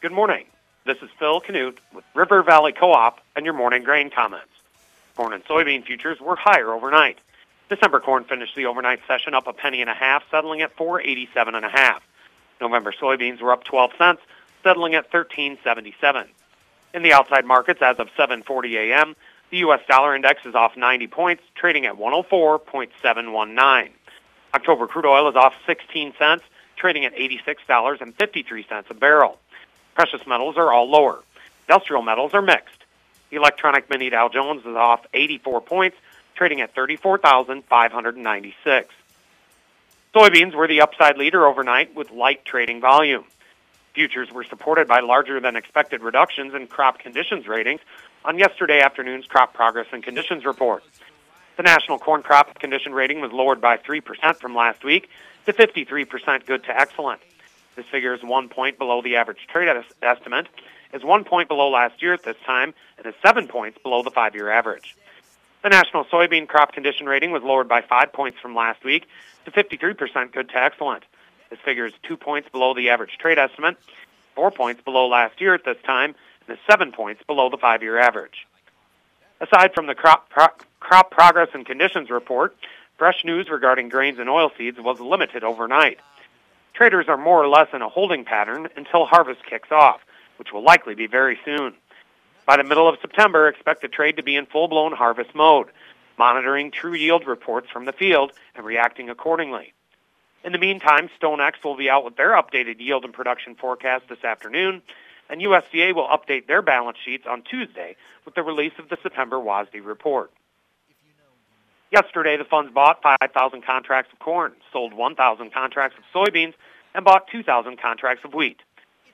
Good morning. This is Phil Canute with River Valley Co-op and your morning grain comments. Corn and soybean futures were higher overnight. December corn finished the overnight session up a penny and a half, settling at 487 and a half. November soybeans were up 12 cents, settling at 1377. In the outside markets as of 7:40 a.m., the US dollar index is off 90 points, trading at 104.719. October crude oil is off 16 cents, trading at $86.53 a barrel. Precious metals are all lower. Industrial metals are mixed. The electronic mini Dow Jones is off 84 points, trading at 34,596. Soybeans were the upside leader overnight with light trading volume. Futures were supported by larger than expected reductions in crop conditions ratings on yesterday afternoon's crop progress and conditions report. The national corn crop condition rating was lowered by 3% from last week to 53% good to excellent. This figure is one point below the average trade estimate, is one point below last year at this time, and is seven points below the five-year average. The national soybean crop condition rating was lowered by five points from last week to 53% good to excellent. This figure is two points below the average trade estimate, four points below last year at this time, and is seven points below the five-year average. Aside from the crop, pro- crop progress and conditions report, fresh news regarding grains and oilseeds was limited overnight. Traders are more or less in a holding pattern until harvest kicks off, which will likely be very soon. By the middle of September, expect the trade to be in full-blown harvest mode, monitoring true yield reports from the field and reacting accordingly. In the meantime, StoneX will be out with their updated yield and production forecast this afternoon, and USDA will update their balance sheets on Tuesday with the release of the September WASDE report. Yesterday, the funds bought 5,000 contracts of corn, sold 1,000 contracts of soybeans, and bought 2,000 contracts of wheat.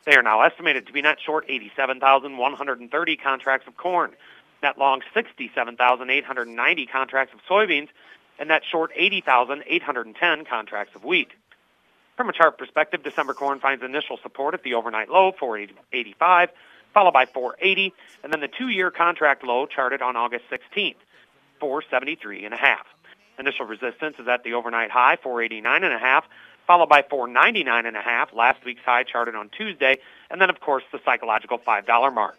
They are now estimated to be net short 87,130 contracts of corn, net long 67,890 contracts of soybeans, and net short 80,810 contracts of wheat. From a chart perspective, December corn finds initial support at the overnight low, 485, followed by 480, and then the two-year contract low charted on August 16th, 473 and a half. Initial resistance is at the overnight high, 489 and a half, followed by 499 and a half, last week's high charted on Tuesday, and then of course the psychological $5 mark.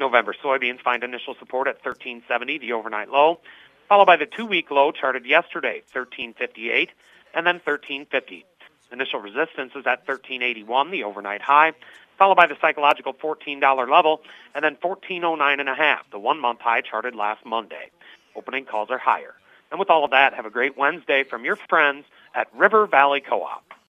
November soybeans find initial support at 1370, the overnight low, followed by the two-week low charted yesterday, 1358, and then 1350. Initial resistance is at 1381, the overnight high, followed by the psychological $14 level, and then 1409 and a half, the one-month high charted last Monday. Opening calls are higher. And with all of that, have a great Wednesday from your friends at River Valley Co-op.